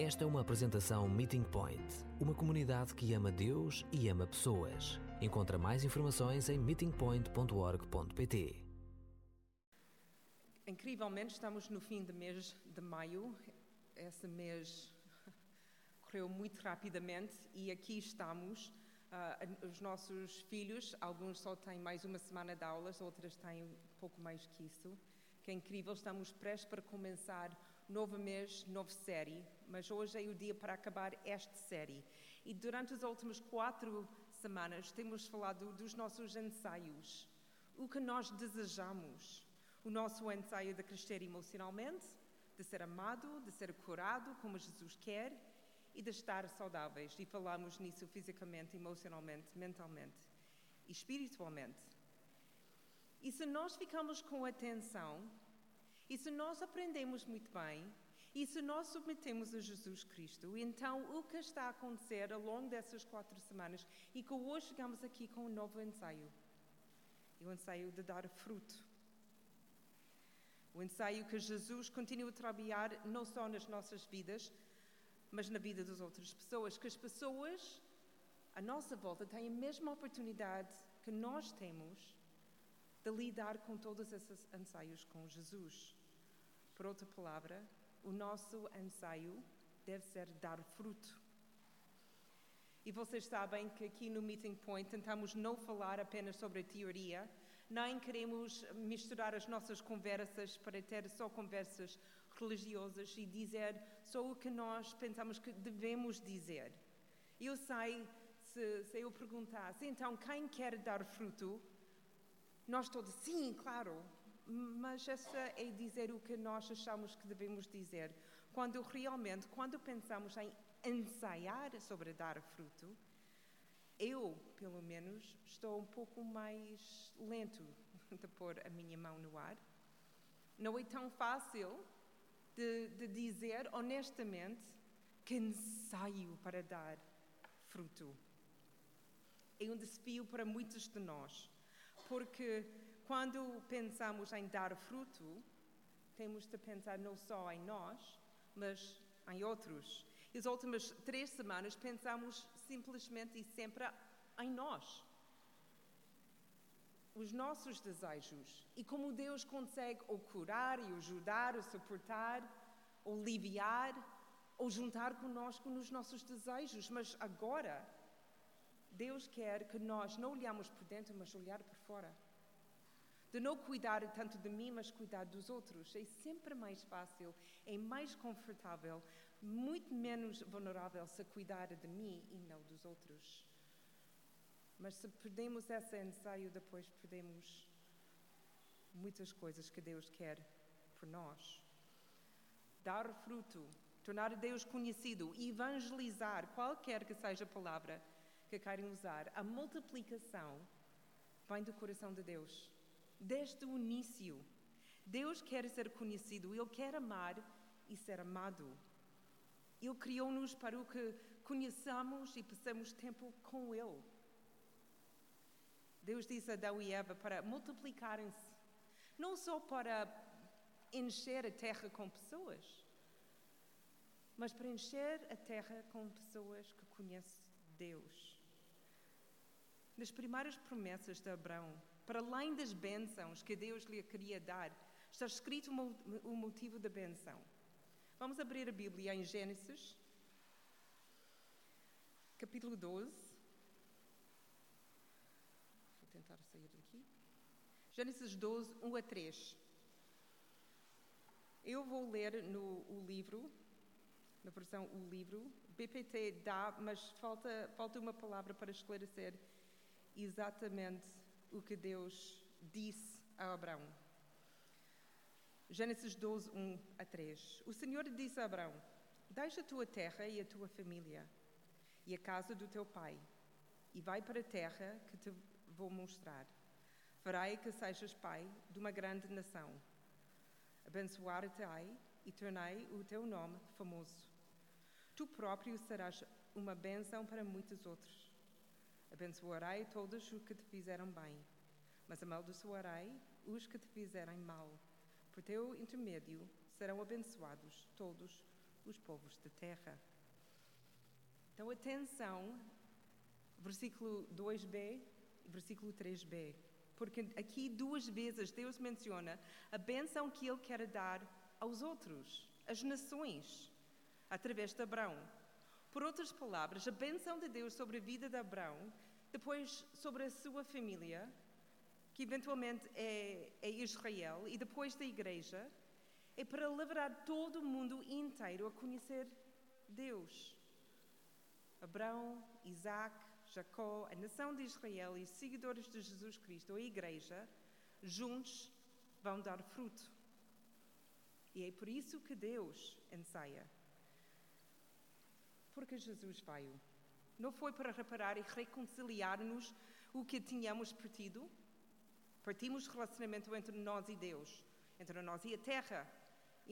Esta é uma apresentação Meeting Point, uma comunidade que ama Deus e ama pessoas. Encontra mais informações em meetingpoint.org.pt. Incrivelmente, estamos no fim do mês de maio. Esse mês correu muito rapidamente e aqui estamos. Uh, os nossos filhos, alguns só têm mais uma semana de aulas, outras têm pouco mais que isso. Que é incrível, estamos prestes para começar novo mês, nova série, mas hoje é o dia para acabar esta série. E durante as últimas quatro semanas temos falado dos nossos ensaios, o que nós desejamos, o nosso ensaio de crescer emocionalmente, de ser amado, de ser curado como Jesus quer e de estar saudáveis. E falamos nisso fisicamente, emocionalmente, mentalmente e espiritualmente. E se nós ficamos com atenção e se nós aprendemos muito bem, e se nós submetemos a Jesus Cristo, então o que está a acontecer ao longo dessas quatro semanas e que hoje chegamos aqui com um novo ensaio. E o ensaio de dar fruto. O ensaio que Jesus continua a trabalhar não só nas nossas vidas, mas na vida das outras pessoas. Que as pessoas à nossa volta têm a mesma oportunidade que nós temos de lidar com todos esses ensaios com Jesus. Por outra palavra, o nosso ensaio deve ser dar fruto. E vocês sabem que aqui no Meeting Point tentamos não falar apenas sobre a teoria, nem queremos misturar as nossas conversas para ter só conversas religiosas e dizer só o que nós pensamos que devemos dizer. Eu sei, se, se eu perguntasse, então quem quer dar fruto? Nós todos, sim, claro, mas essa é dizer o que nós achamos que devemos dizer. Quando realmente, quando pensamos em ensaiar sobre dar fruto, eu, pelo menos, estou um pouco mais lento de pôr a minha mão no ar. Não é tão fácil de, de dizer honestamente que ensaio para dar fruto. É um desafio para muitos de nós, porque quando pensamos em dar fruto, temos de pensar não só em nós, mas em outros. E as últimas três semanas pensamos simplesmente e sempre em nós. Os nossos desejos e como Deus consegue ou curar e ajudar, ou suportar, ou aliviar, ou juntar conosco nos nossos desejos. Mas agora, Deus quer que nós não olhamos por dentro, mas olhar por fora de não cuidar tanto de mim, mas cuidar dos outros. É sempre mais fácil, é mais confortável, muito menos vulnerável se cuidar de mim e não dos outros. Mas se perdemos esse ensaio, depois perdemos muitas coisas que Deus quer por nós. Dar fruto, tornar Deus conhecido, evangelizar, qualquer que seja a palavra que queiram usar, a multiplicação vem do coração de Deus desde o início. Deus quer ser conhecido, Ele quer amar e ser amado. Ele criou-nos para o que conheçamos e passamos tempo com Ele. Deus disse a Adão e Eva para multiplicarem-se, não só para encher a terra com pessoas, mas para encher a terra com pessoas que conhecem Deus. Nas primeiras promessas de Abraão, para além das bênçãos que Deus lhe queria dar, está escrito o motivo da benção. Vamos abrir a Bíblia em Gênesis, capítulo 12. Vou tentar sair daqui. Gênesis 12, 1 a 3. Eu vou ler no o livro, na versão o livro. BPT dá, mas falta, falta uma palavra para esclarecer exatamente o que Deus disse a Abraão. Gênesis 12, 1 a 3. O Senhor disse a Abraão: Deixa a tua terra e a tua família e a casa do teu pai, e vai para a terra que te vou mostrar. Farei que sejas pai de uma grande nação. Abençoar-te-ei e tornei o teu nome famoso. Tu próprio serás uma bênção para muitos outros. Abençoarei todos os que te fizeram bem, mas amaldiçoarei os que te fizerem mal. Por teu intermédio serão abençoados todos os povos da terra. Então, atenção, versículo 2b e versículo 3b, porque aqui duas vezes Deus menciona a bênção que Ele quer dar aos outros, às nações, através de Abraão. Por outras palavras, a bênção de Deus sobre a vida de Abraão, depois sobre a sua família, que eventualmente é, é Israel, e depois da igreja, é para levar todo o mundo inteiro a conhecer Deus. Abraão, Isaac, Jacó, a nação de Israel e os seguidores de Jesus Cristo, a igreja, juntos vão dar fruto. E é por isso que Deus ensaia porque Jesus veio. Não foi para reparar e reconciliar-nos o que tínhamos partido. Partimos relacionamento entre nós e Deus, entre nós e a terra,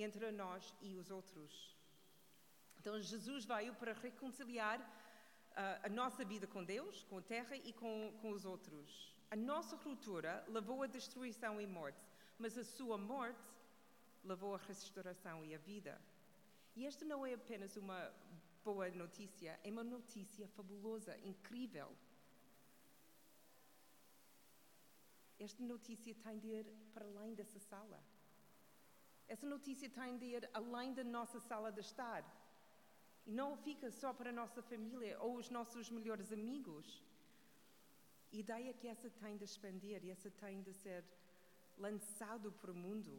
entre nós e os outros. Então Jesus veio para reconciliar uh, a nossa vida com Deus, com a terra e com, com os outros. A nossa ruptura levou à destruição e morte, mas a sua morte levou à restauração e à vida. E esta não é apenas uma boa notícia, é uma notícia fabulosa, incrível. Esta notícia tem de ir para além dessa sala. Essa notícia tem de ir além da nossa sala de estar. E não fica só para a nossa família ou os nossos melhores amigos. A ideia que essa tem de expandir e essa tem de ser lançado para o mundo.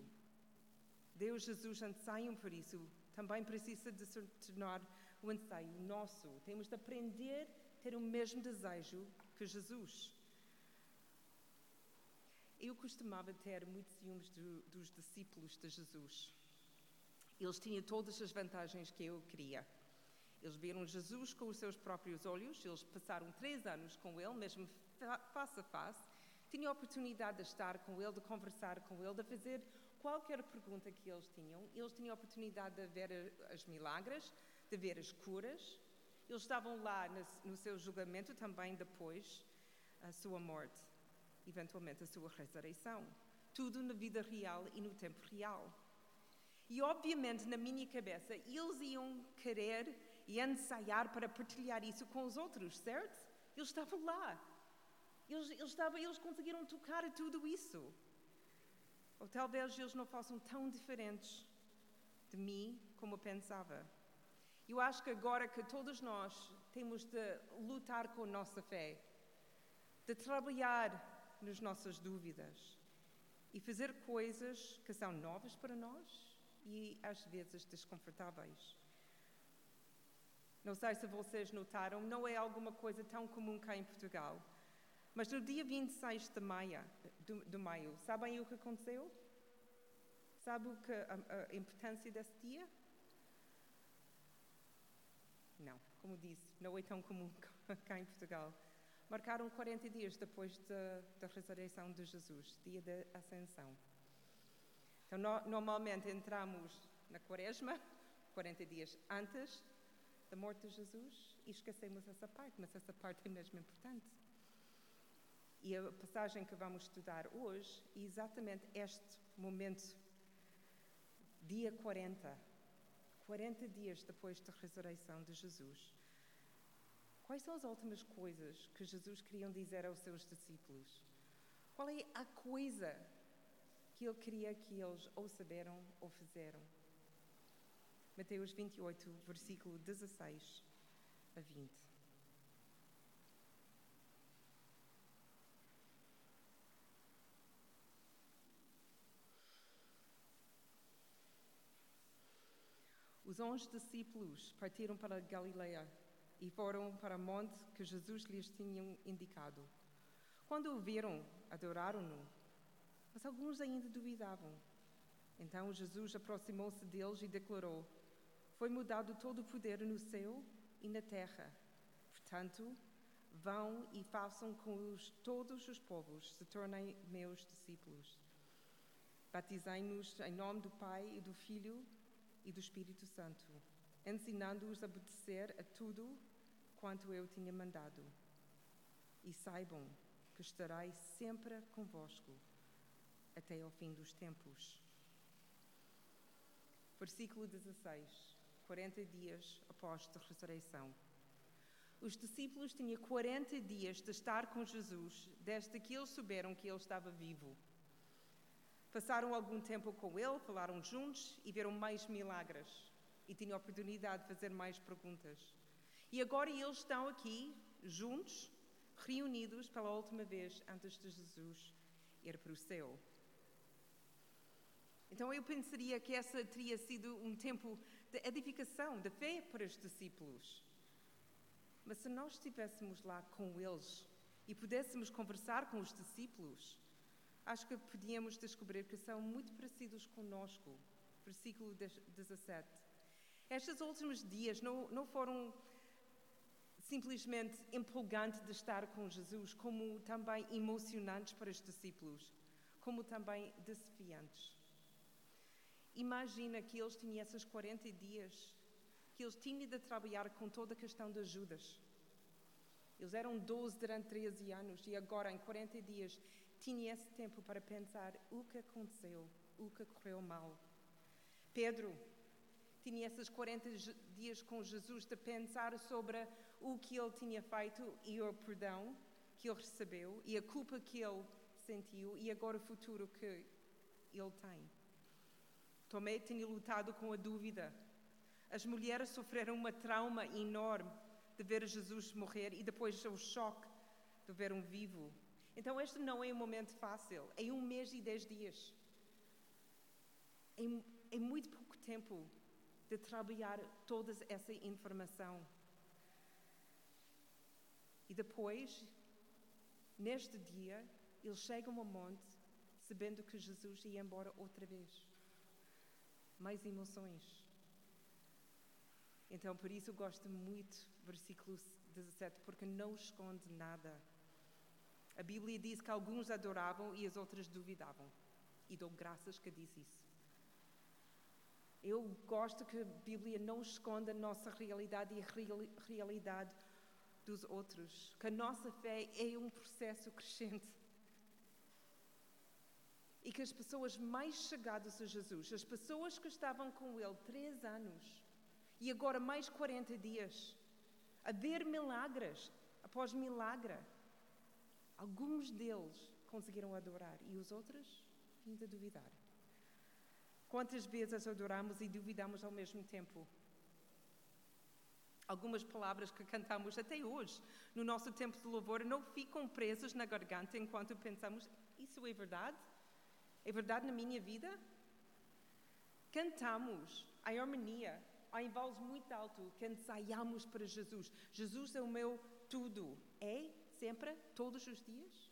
Deus Jesus anseiam por isso. Também precisa de se tornar o anseio nosso. Temos de aprender a ter o mesmo desejo que Jesus. Eu costumava ter muitos ciúmes do, dos discípulos de Jesus. Eles tinham todas as vantagens que eu queria. Eles viram Jesus com os seus próprios olhos, eles passaram três anos com ele, mesmo face a face, tinham a oportunidade de estar com ele, de conversar com ele, de fazer qualquer pergunta que eles tinham. Eles tinham a oportunidade de ver as milagres, de ver as curas. Eles estavam lá no seu julgamento também depois a sua morte, eventualmente a sua ressurreição. Tudo na vida real e no tempo real. E obviamente na minha cabeça eles iam querer e ensaiar para partilhar isso com os outros, certo? Eles estavam lá. Eles, eles, estavam, eles conseguiram tocar tudo isso. Ou talvez eles não fossem tão diferentes de mim como eu pensava. Eu acho que agora que todos nós temos de lutar com nossa fé, de trabalhar nas nossas dúvidas e fazer coisas que são novas para nós e às vezes desconfortáveis. Não sei se vocês notaram, não é alguma coisa tão comum cá em Portugal. Mas no dia 26 de maio, maio sabem o que aconteceu? Sabe o que, a, a importância desse dia? Não, como disse, não é tão comum cá em Portugal. Marcaram 40 dias depois de, da ressurreição de Jesus, dia da ascensão. Então, no, normalmente entramos na quaresma, 40 dias antes da morte de Jesus, e esquecemos essa parte, mas essa parte é mesmo importante. E a passagem que vamos estudar hoje é exatamente este momento, dia 40, 40 dias depois da ressurreição de Jesus. Quais são as últimas coisas que Jesus queria dizer aos seus discípulos? Qual é a coisa que ele queria que eles ou saberam ou fizeram? Mateus 28, versículo 16 a 20. Os onze discípulos partiram para Galileia e foram para o monte que Jesus lhes tinha indicado. Quando o viram, adoraram-no, mas alguns ainda duvidavam. Então Jesus aproximou-se deles e declarou: Foi mudado todo o poder no céu e na terra. Portanto, vão e façam com os, todos os povos, se tornem meus discípulos. Batizei-nos em nome do Pai e do Filho e do Espírito Santo, ensinando-os a obedecer a tudo quanto eu tinha mandado. E saibam que estarei sempre convosco até ao fim dos tempos. Versículo 16. 40 dias após a ressurreição. Os discípulos tinham 40 dias de estar com Jesus desde que eles souberam que ele estava vivo. Passaram algum tempo com ele, falaram juntos e viram mais milagres e tinham a oportunidade de fazer mais perguntas. E agora eles estão aqui, juntos, reunidos pela última vez antes de Jesus ir para o céu. Então eu pensaria que essa teria sido um tempo de edificação, de fé para os discípulos. Mas se nós estivéssemos lá com eles e pudéssemos conversar com os discípulos, acho que podíamos descobrir que são muito parecidos conosco. Versículo 17. Estes últimos dias não, não foram simplesmente empolgantes de estar com Jesus, como também emocionantes para os discípulos, como também desafiantes. Imagina que eles tinham esses 40 dias, que eles tinham de trabalhar com toda a questão das Judas. Eles eram 12 durante 13 anos e agora, em 40 dias, tinham esse tempo para pensar o que aconteceu, o que correu mal. Pedro tinha esses 40 dias com Jesus de pensar sobre o que ele tinha feito e o perdão que ele recebeu e a culpa que ele sentiu e agora o futuro que ele tem. Tomé tinha lutado com a dúvida. As mulheres sofreram uma trauma enorme de ver Jesus morrer e depois o choque de ver um vivo. Então, este não é um momento fácil. É um mês e dez dias. É, é muito pouco tempo de trabalhar toda essa informação. E depois, neste dia, eles chegam ao monte sabendo que Jesus ia embora outra vez mais emoções. Então, por isso, eu gosto muito do versículo 17, porque não esconde nada. A Bíblia diz que alguns adoravam e as outras duvidavam. E dou graças que diz isso. Eu gosto que a Bíblia não esconda a nossa realidade e a realidade dos outros. Que a nossa fé é um processo crescente e que as pessoas mais chegadas a Jesus, as pessoas que estavam com ele três anos e agora mais 40 dias, a ver milagres após milagre, alguns deles conseguiram adorar e os outros ainda duvidar. Quantas vezes adoramos e duvidamos ao mesmo tempo? Algumas palavras que cantamos até hoje no nosso tempo de louvor não ficam presas na garganta enquanto pensamos: isso é verdade? É verdade na minha vida? Cantamos em harmonia, em voz muito alto, que ensaiamos para Jesus. Jesus é o meu tudo. É? Sempre? Todos os dias?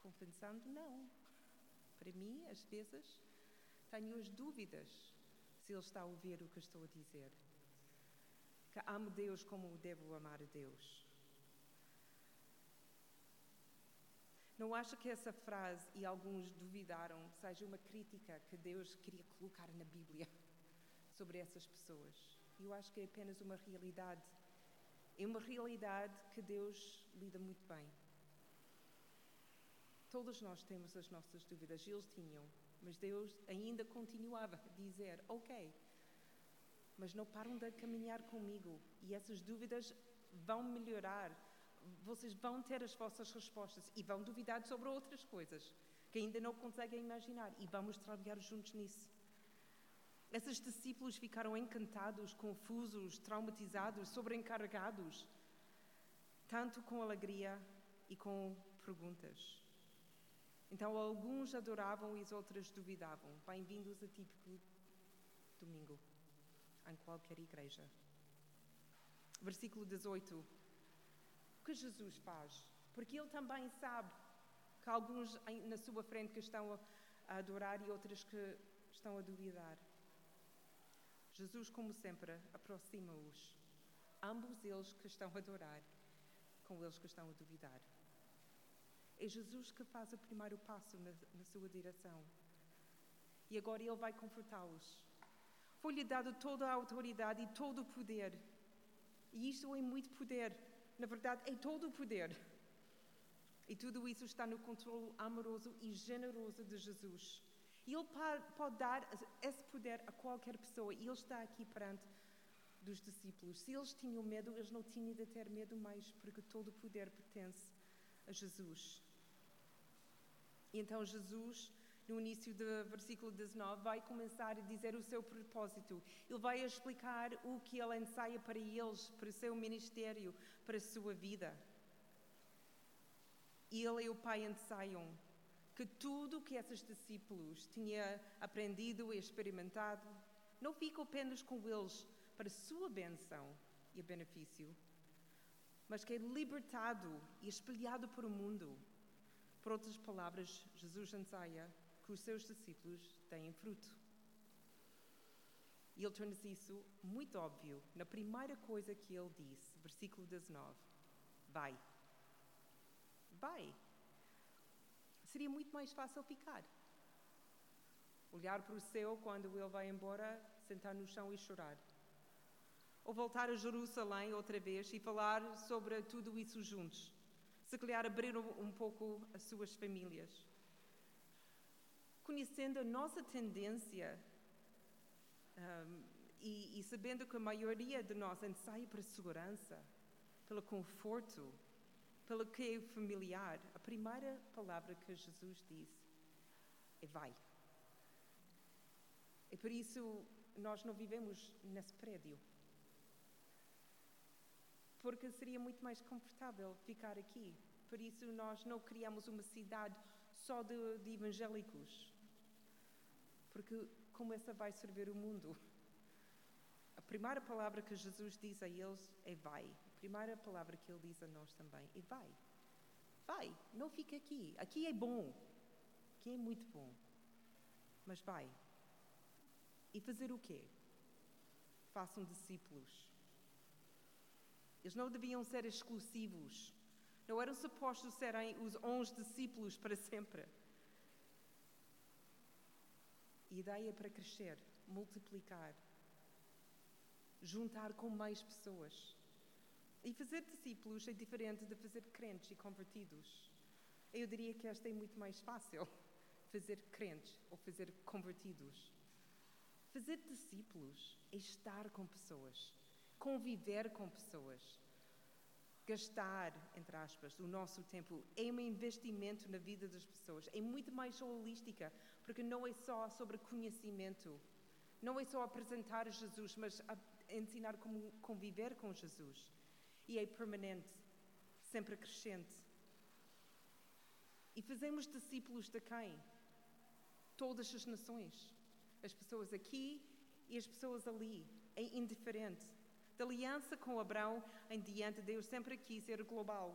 Confessando, não. Para mim, às vezes, tenho as dúvidas se Ele está a ouvir o que estou a dizer. Que amo Deus como devo amar a Deus. Não acho que essa frase, e alguns duvidaram, seja uma crítica que Deus queria colocar na Bíblia sobre essas pessoas. Eu acho que é apenas uma realidade. É uma realidade que Deus lida muito bem. Todos nós temos as nossas dúvidas, eles tinham, mas Deus ainda continuava a dizer: Ok, mas não param de caminhar comigo e essas dúvidas vão melhorar vocês vão ter as vossas respostas e vão duvidar sobre outras coisas que ainda não conseguem imaginar e vamos trabalhar juntos nisso. Esses discípulos ficaram encantados, confusos, traumatizados, sobrecarregados, tanto com alegria e com perguntas. Então, alguns adoravam e os outros duvidavam. Bem-vindos a típico domingo, em qualquer igreja. Versículo 18 que Jesus faz, porque ele também sabe que alguns na sua frente que estão a adorar e outros que estão a duvidar. Jesus, como sempre, aproxima-os, ambos eles que estão a adorar, com eles que estão a duvidar. É Jesus que faz o primeiro passo na, na sua direção. E agora ele vai confortá-los. Foi-lhe dado toda a autoridade e todo o poder. E isto é muito poder na verdade, é todo o poder. E tudo isso está no controle amoroso e generoso de Jesus. Ele pode dar esse poder a qualquer pessoa. E Ele está aqui perante dos discípulos. Se eles tinham medo, eles não tinham de ter medo mais, porque todo o poder pertence a Jesus. E então Jesus, no início do versículo 19, vai começar a dizer o seu propósito. Ele vai explicar o que ele ensaia para eles, para o seu ministério, para a sua vida. Ele e o Pai ensaiam que tudo o que esses discípulos tinham aprendido e experimentado não fica apenas com eles para sua benção e benefício, mas que é libertado e espalhado por o mundo. Por outras palavras, Jesus ensaia que os seus discípulos têm fruto. E ele torna isso muito óbvio na primeira coisa que ele disse, versículo 19: Vai. Vai. Seria muito mais fácil ficar. Olhar para o céu quando ele vai embora, sentar no chão e chorar. Ou voltar a Jerusalém outra vez e falar sobre tudo isso juntos. Se calhar abrir um pouco as suas famílias conhecendo a nossa tendência um, e, e, sabendo que a maioria de nós ensaia para segurança, pelo conforto, pelo que é familiar, a primeira palavra que Jesus diz é vai. E por isso nós não vivemos nesse prédio. Porque seria muito mais confortável ficar aqui. Por isso nós não criamos uma cidade só de, de evangélicos porque como essa vai servir o mundo? A primeira palavra que Jesus diz a eles é vai. Primeira palavra que ele diz a nós também é vai. Vai, não fica aqui. Aqui é bom. Aqui é muito bom. Mas vai. E fazer o quê? Façam discípulos. Eles não deviam ser exclusivos. Não eram supostos serem os onze discípulos para sempre. A ideia para crescer, multiplicar, juntar com mais pessoas. E fazer discípulos é diferente de fazer crentes e convertidos. Eu diria que esta é muito mais fácil, fazer crentes ou fazer convertidos. Fazer discípulos é estar com pessoas, conviver com pessoas. Gastar, entre aspas, o nosso tempo é um investimento na vida das pessoas. É muito mais holística, porque não é só sobre conhecimento, não é só apresentar Jesus, mas ensinar como conviver com Jesus. E é permanente, sempre crescente. E fazemos discípulos de quem? Todas as nações. As pessoas aqui e as pessoas ali. É indiferente. Da aliança com Abraão em diante, Deus sempre quis ser global.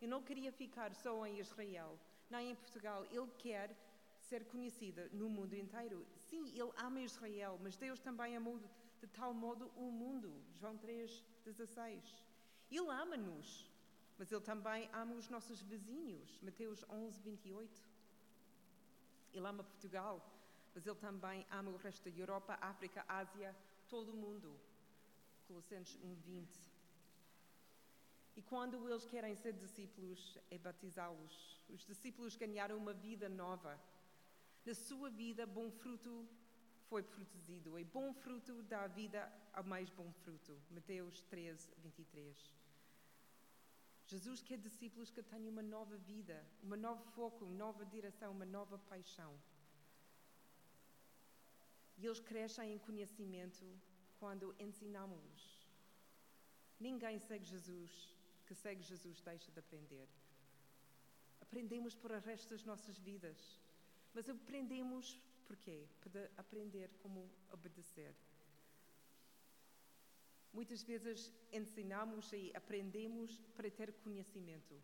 E não queria ficar só em Israel, nem em Portugal. Ele quer ser conhecida no mundo inteiro. Sim, ele ama Israel, mas Deus também amou de tal modo o mundo. João 3:16. Ele ama-nos, mas ele também ama os nossos vizinhos. Mateus 11:28. Ele ama Portugal, mas ele também ama o resto da Europa, África, Ásia, todo o mundo. Colossenses 1:20. E quando eles querem ser discípulos, é batizá-los. Os discípulos ganharam uma vida nova. Na sua vida, bom fruto foi produzido, e bom fruto dá vida ao mais bom fruto. Mateus 13, 23. Jesus quer discípulos que tenham uma nova vida, um novo foco, uma nova direção, uma nova paixão. E eles crescem em conhecimento quando ensinamos-los. Ninguém segue Jesus, que segue Jesus deixa de aprender. Aprendemos por o resto das nossas vidas. Mas aprendemos porquê? Para aprender como obedecer. Muitas vezes ensinamos e aprendemos para ter conhecimento.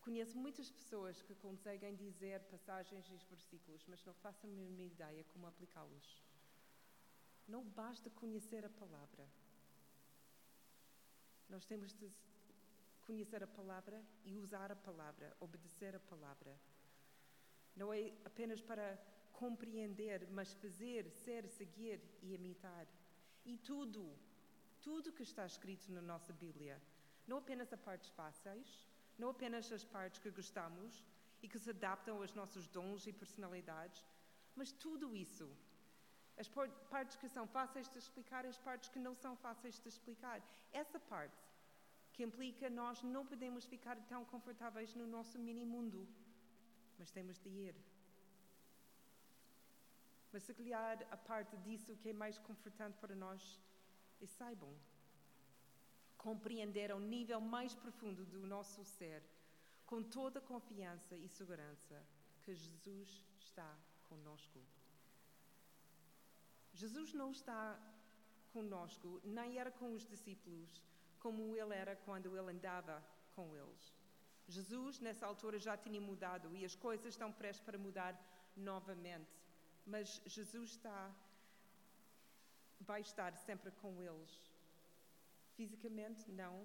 Conheço muitas pessoas que conseguem dizer passagens e versículos, mas não façam a mínima ideia como aplicá-los. Não basta conhecer a palavra. Nós temos de conhecer a palavra e usar a palavra, obedecer a palavra. Não é apenas para compreender, mas fazer, ser, seguir e imitar. E tudo, tudo que está escrito na nossa Bíblia, não apenas as partes fáceis, não apenas as partes que gostamos, e que se adaptam aos nossos dons e personalidades. Mas tudo isso, as partes que são fáceis de explicar, as partes que não são fáceis de explicar, essa parte que implica nós não podemos ficar tão confortáveis no nosso mini mundo, mas temos de ir. Mas se calhar a parte disso que é mais confortante para nós é saibam compreender ao nível mais profundo do nosso ser, com toda a confiança e segurança, que Jesus está conosco. Jesus não está conosco, nem era com os discípulos, como ele era quando ele andava com eles. Jesus, nessa altura, já tinha mudado e as coisas estão prestes para mudar novamente. Mas Jesus está, vai estar sempre com eles. Fisicamente, não,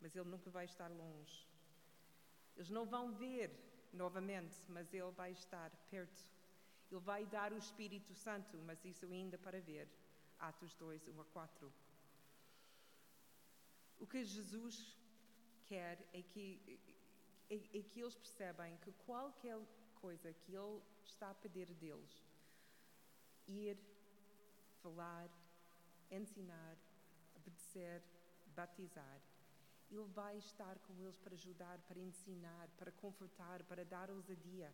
mas Ele nunca vai estar longe. Eles não vão ver novamente, mas Ele vai estar perto. Ele vai dar o Espírito Santo, mas isso ainda para ver. Atos 2, 1 a 4. O que Jesus quer é que, é, é que eles percebem que qualquer coisa que Ele está a pedir deles, ir, falar, ensinar, obedecer, batizar. Ele vai estar com eles para ajudar, para ensinar, para confortar, para dar ousadia.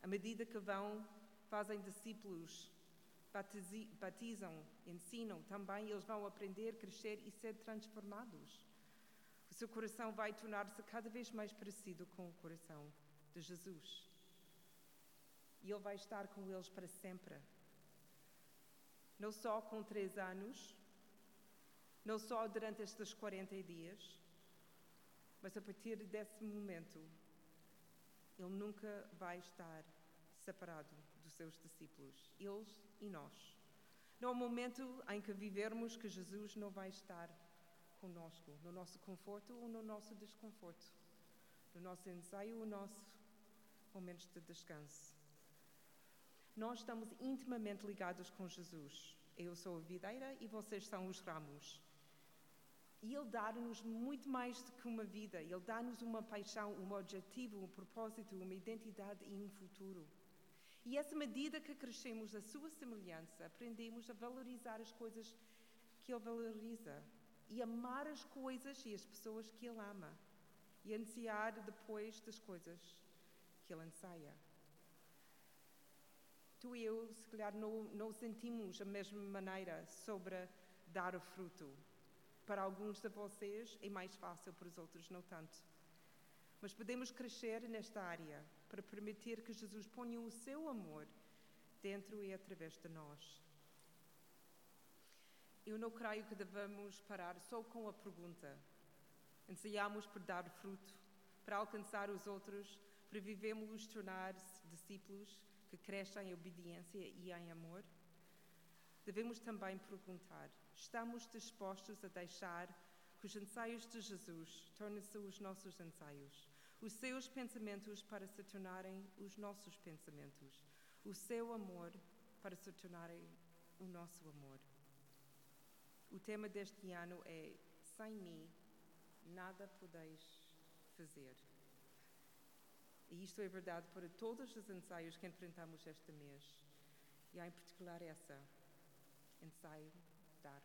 À medida que vão, fazem discípulos, batizam, ensinam, também eles vão aprender, crescer e ser transformados. Seu coração vai tornar-se cada vez mais parecido com o coração de Jesus. E Ele vai estar com eles para sempre. Não só com três anos, não só durante estes 40 dias, mas a partir desse momento, ele nunca vai estar separado dos seus discípulos, eles e nós. Não há momento em que vivermos que Jesus não vai estar conosco, no nosso conforto ou no nosso desconforto, no nosso ensaio ou no nosso momentos de descanso. Nós estamos intimamente ligados com Jesus. Eu sou a videira e vocês são os ramos. E Ele dá-nos muito mais do que uma vida, Ele dá-nos uma paixão, um objetivo, um propósito, uma identidade e um futuro. E essa medida que crescemos a sua semelhança, aprendemos a valorizar as coisas que Ele valoriza e amar as coisas e as pessoas que Ele ama e ansiar depois das coisas que Ele anseia. Tu e eu, se calhar, não, não sentimos a mesma maneira sobre dar o fruto para alguns de vocês é mais fácil, para os outros não tanto. Mas podemos crescer nesta área para permitir que Jesus ponha o seu amor dentro e através de nós. Eu não creio que devamos parar só com a pergunta. Ensaiamos por dar fruto, para alcançar os outros, para vivemos tornar-se discípulos que crescem em obediência e em amor. Devemos também perguntar: Estamos dispostos a deixar que os ensaios de Jesus tornem-se os nossos ensaios, os seus pensamentos para se tornarem os nossos pensamentos, o seu amor para se tornarem o nosso amor. O tema deste ano é Sem mim, nada podeis fazer. E isto é verdade para todos os ensaios que enfrentamos este mês, e há em particular essa, ensaio dar